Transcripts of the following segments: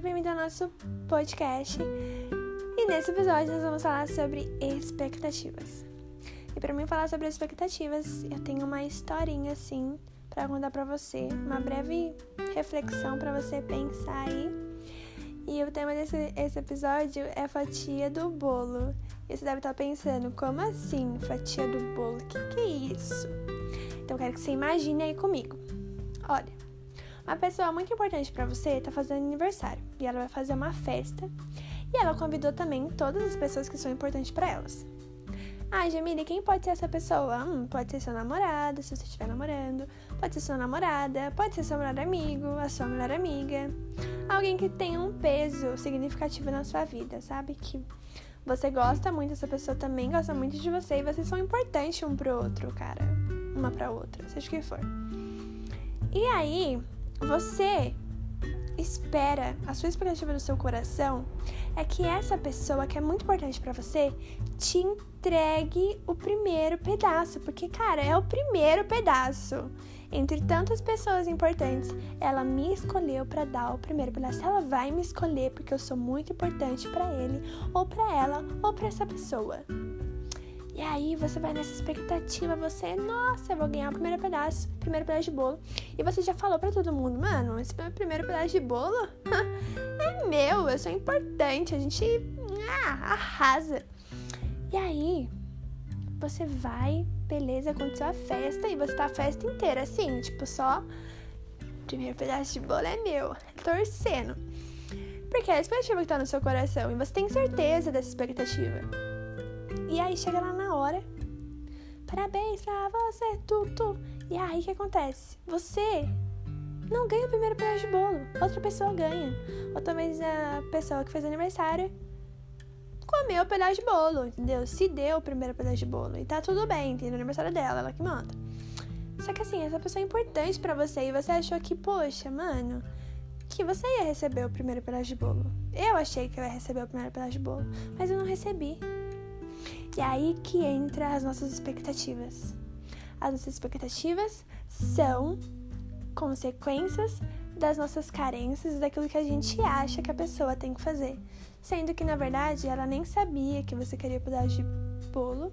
seja bem-vindo ao nosso podcast. E nesse episódio nós vamos falar sobre expectativas. E para mim falar sobre expectativas, eu tenho uma historinha assim para contar para você, uma breve reflexão para você pensar aí. E o tema desse esse episódio é fatia do bolo. E você deve estar pensando, como assim fatia do bolo? O que, que é isso? Então quero que você imagine aí comigo. Olha, uma pessoa muito importante para você está fazendo aniversário e ela vai fazer uma festa e ela convidou também todas as pessoas que são importantes para elas. Ah, Jamile, quem pode ser essa pessoa? Hum, pode ser seu namorado, se você estiver namorando. Pode ser sua namorada, pode ser seu melhor amigo, a sua melhor amiga. Alguém que tem um peso significativo na sua vida, sabe? Que você gosta muito, essa pessoa também gosta muito de você e vocês são importantes um pro outro, cara. Uma pra outra, seja o que for. E aí, você espera, a sua expectativa no seu coração é que essa pessoa que é muito importante para você te entregue o primeiro pedaço, porque cara, é o primeiro pedaço. Entre tantas pessoas importantes, ela me escolheu para dar o primeiro pedaço. Ela vai me escolher porque eu sou muito importante para ele, ou para ela, ou para essa pessoa. E aí você vai nessa expectativa, você, nossa, eu vou ganhar o primeiro pedaço, primeiro pedaço de bolo. E você já falou para todo mundo, mano, esse primeiro pedaço de bolo é meu, eu sou importante, a gente ah, arrasa. E aí, você vai, beleza, aconteceu a festa e você tá a festa inteira assim, tipo, só primeiro pedaço de bolo é meu, torcendo. Porque é a expectativa que tá no seu coração e você tem certeza dessa expectativa. E aí chega lá na hora. Parabéns pra você, Tutu. E aí o que acontece? Você não ganha o primeiro pedaço de bolo. Outra pessoa ganha. Ou talvez a pessoa que fez aniversário comeu o pedaço de bolo, entendeu? Se deu o primeiro pedaço de bolo. E tá tudo bem, o aniversário dela, ela que manda. Só que assim, essa pessoa é importante para você e você achou que, poxa, mano, que você ia receber o primeiro pedaço de bolo. Eu achei que eu ia receber o primeiro pedaço de bolo, mas eu não recebi. E aí que entra as nossas expectativas. As nossas expectativas são consequências das nossas carências, daquilo que a gente acha que a pessoa tem que fazer. Sendo que, na verdade, ela nem sabia que você queria pedaço de bolo,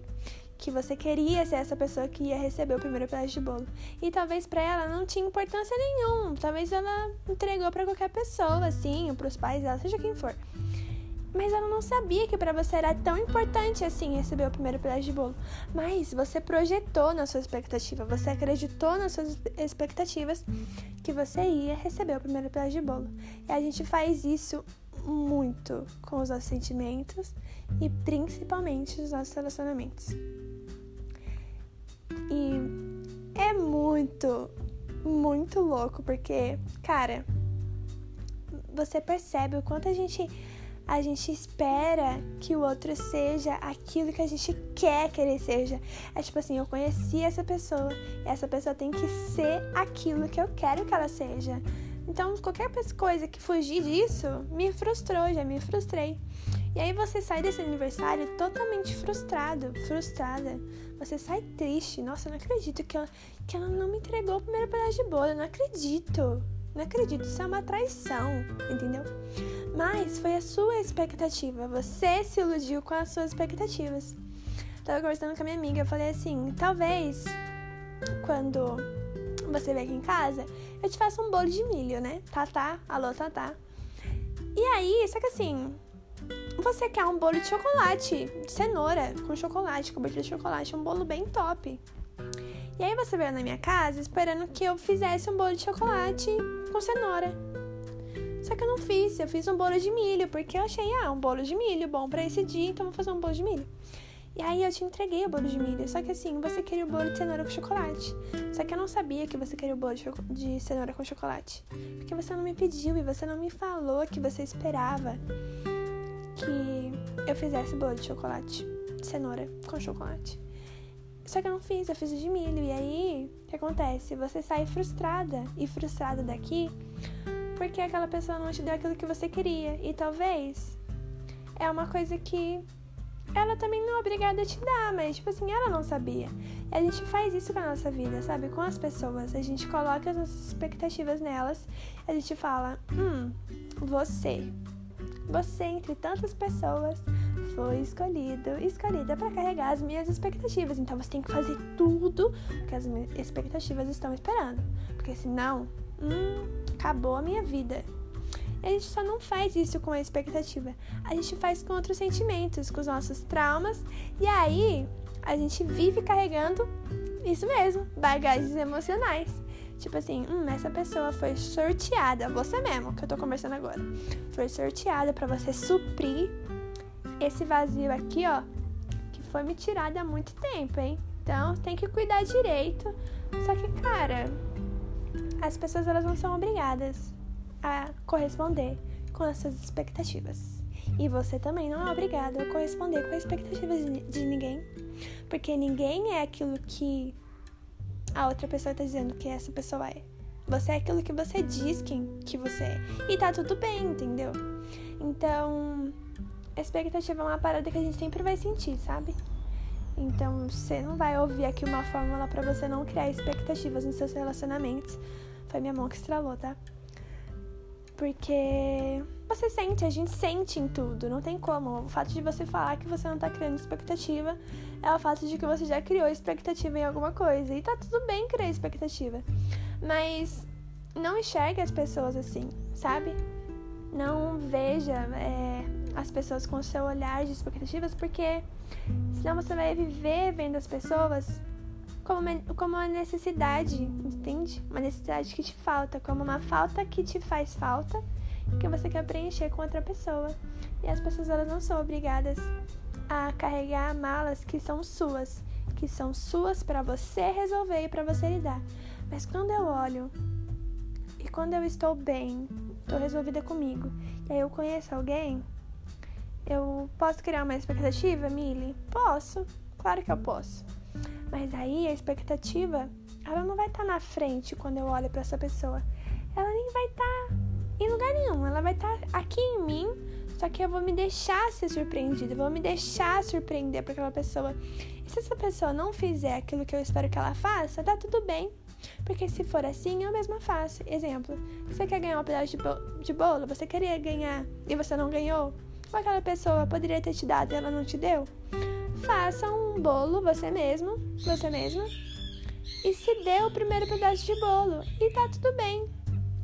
que você queria ser essa pessoa que ia receber o primeiro pedaço de bolo. E talvez para ela não tinha importância nenhuma. Talvez ela entregou para qualquer pessoa, assim, ou pros pais dela, seja quem for. Mas ela não sabia que para você era tão importante assim receber o primeiro pedaço de bolo. Mas você projetou na sua expectativa, você acreditou nas suas expectativas que você ia receber o primeiro pedaço de bolo. E a gente faz isso muito com os nossos sentimentos e principalmente os nossos relacionamentos. E é muito, muito louco porque, cara, você percebe o quanto a gente a gente espera que o outro seja aquilo que a gente quer que ele seja. É tipo assim, eu conheci essa pessoa e essa pessoa tem que ser aquilo que eu quero que ela seja. Então, qualquer coisa que fugir disso me frustrou, já me frustrei. E aí você sai desse aniversário totalmente frustrado, frustrada. Você sai triste. Nossa, eu não acredito que ela, que ela não me entregou o primeiro pedaço de bolo. Eu não acredito. Não acredito. Isso é uma traição, entendeu? Mas foi a sua expectativa. Você se iludiu com as suas expectativas. Tava conversando com a minha amiga, eu falei assim: talvez quando você vem aqui em casa, eu te faço um bolo de milho, né? Tatá, alô, Tatá. E aí, só que assim, você quer um bolo de chocolate, de cenoura, com chocolate, cobertura de chocolate, um bolo bem top. E aí você veio na minha casa esperando que eu fizesse um bolo de chocolate com cenoura. Só que eu não fiz, eu fiz um bolo de milho, porque eu achei, ah, um bolo de milho bom para esse dia, então vou fazer um bolo de milho. E aí eu te entreguei o bolo de milho, só que assim, você queria o bolo de cenoura com chocolate. Só que eu não sabia que você queria o bolo de, de cenoura com chocolate. Porque você não me pediu e você não me falou que você esperava que eu fizesse bolo de chocolate, de cenoura com chocolate. Só que eu não fiz, eu fiz o de milho. E aí, o que acontece? Você sai frustrada e frustrada daqui porque aquela pessoa não te deu aquilo que você queria. E talvez é uma coisa que ela também não é obrigada a te dar, mas tipo assim, ela não sabia. E a gente faz isso com a nossa vida, sabe? Com as pessoas. A gente coloca as nossas expectativas nelas. A gente fala, hum, você, você entre tantas pessoas foi escolhido, escolhida para carregar as minhas expectativas. Então você tem que fazer tudo que as minhas expectativas estão esperando, porque senão, hum, acabou a minha vida. A gente só não faz isso com a expectativa. A gente faz com outros sentimentos, com os nossos traumas. E aí, a gente vive carregando isso mesmo, bagagens emocionais. Tipo assim, hum, essa pessoa foi sorteada, você mesmo, que eu tô conversando agora. Foi sorteada para você suprir esse vazio aqui, ó, que foi me tirado há muito tempo, hein? Então, tem que cuidar direito. Só que, cara, as pessoas elas não são obrigadas a corresponder com essas expectativas. E você também não é obrigado a corresponder com as expectativas de, ninguém. Porque ninguém é aquilo que a outra pessoa está dizendo que essa pessoa é. Você é aquilo que você diz que, que você é. E tá tudo bem, entendeu? Então, expectativa é uma parada que a gente sempre vai sentir, sabe? Então, você não vai ouvir aqui uma fórmula para você não criar expectativas nos seus relacionamentos. Foi minha mão que estralou, tá? Porque você sente, a gente sente em tudo, não tem como. O fato de você falar que você não tá criando expectativa é o fato de que você já criou expectativa em alguma coisa. E tá tudo bem criar expectativa. Mas não enxergue as pessoas assim, sabe? Não veja é, as pessoas com o seu olhar de expectativas, porque senão você vai viver vendo as pessoas como uma, como uma necessidade, entende? Uma necessidade que te falta, como uma falta que te faz falta, que você quer preencher com outra pessoa. E as pessoas elas não são obrigadas a carregar malas que são suas, que são suas para você resolver e para você lidar. Mas quando eu olho e quando eu estou bem, estou resolvida comigo, e aí eu conheço alguém, eu posso criar uma expectativa, Mili? Posso, claro que eu posso. Mas aí a expectativa, ela não vai estar tá na frente quando eu olho para essa pessoa. Ela nem vai estar tá em lugar nenhum. Ela vai estar tá aqui em mim, só que eu vou me deixar ser surpreendida, eu vou me deixar surpreender por aquela pessoa. E se essa pessoa não fizer aquilo que eu espero que ela faça, tá tudo bem. Porque se for assim, eu mesma faço. Exemplo, você quer ganhar um pedaço de, bolo, de bolo, você queria ganhar e você não ganhou? Aquela pessoa poderia ter te dado e ela não te deu? faça um bolo você mesmo, você mesma, e se dê o primeiro pedaço de bolo. E tá tudo bem.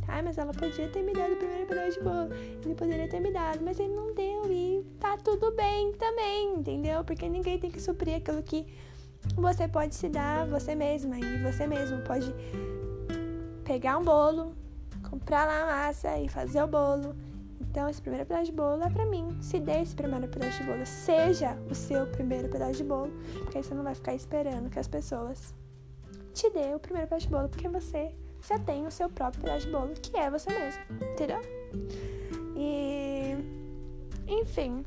Ah, mas ela podia ter me dado o primeiro pedaço de bolo. Ele poderia ter me dado, mas ele não deu. E tá tudo bem também, entendeu? Porque ninguém tem que suprir aquilo que você pode se dar você mesma. E você mesmo pode pegar um bolo, comprar lá a massa e fazer o bolo então, esse primeiro pedaço de bolo é pra mim. Se dê esse primeiro pedaço de bolo, seja o seu primeiro pedaço de bolo, porque aí você não vai ficar esperando que as pessoas te dê o primeiro pedaço de bolo, porque você já tem o seu próprio pedaço de bolo, que é você mesmo, entendeu? E. Enfim,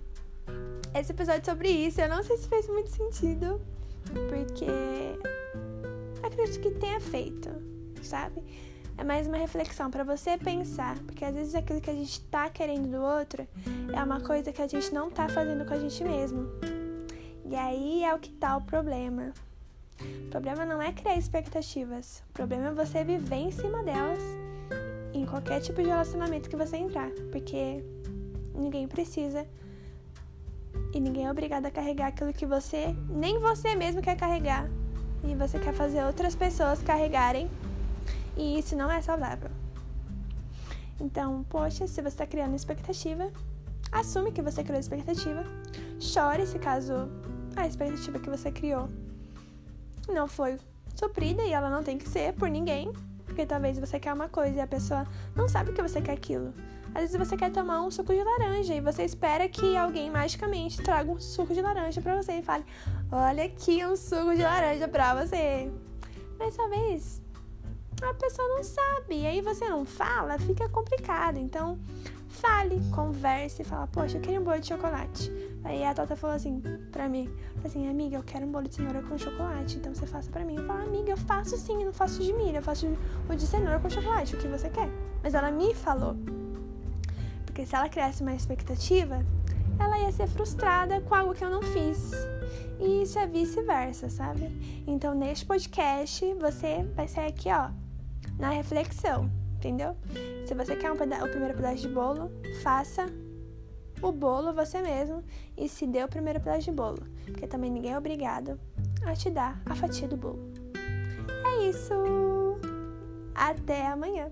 esse episódio sobre isso, eu não sei se fez muito sentido, porque acredito que tenha feito, sabe? É mais uma reflexão para você pensar, porque às vezes aquilo que a gente tá querendo do outro é uma coisa que a gente não tá fazendo com a gente mesmo. E aí é o que tá o problema. O problema não é criar expectativas, o problema é você viver em cima delas em qualquer tipo de relacionamento que você entrar, porque ninguém precisa e ninguém é obrigado a carregar aquilo que você, nem você mesmo quer carregar. E você quer fazer outras pessoas carregarem e isso não é saudável. Então, poxa, se você está criando expectativa, assume que você criou expectativa. Chore se caso a expectativa que você criou não foi suprida e ela não tem que ser por ninguém. Porque talvez você quer uma coisa e a pessoa não sabe que você quer aquilo. Às vezes você quer tomar um suco de laranja e você espera que alguém magicamente traga um suco de laranja para você e fale: Olha aqui um suco de laranja para você. Mas talvez a pessoa não sabe. E aí você não fala, fica complicado. Então, fale, converse, fala, poxa, eu queria um bolo de chocolate. Aí a Tota falou assim pra mim, assim, amiga, eu quero um bolo de cenoura com chocolate, então você faça pra mim. Eu falo, amiga, eu faço sim, eu não faço de milho, eu faço o de cenoura com chocolate, o que você quer. Mas ela me falou. Porque se ela criasse uma expectativa, ela ia ser frustrada com algo que eu não fiz. E isso é vice-versa, sabe? Então, neste podcast, você vai sair aqui, ó, na reflexão. entendeu? Se você quer um o primeiro pedaço de bolo, faça o bolo você mesmo e se dê o primeiro pedaço de bolo, porque também ninguém é obrigado a te dar a fatia do bolo. É isso! Até amanhã!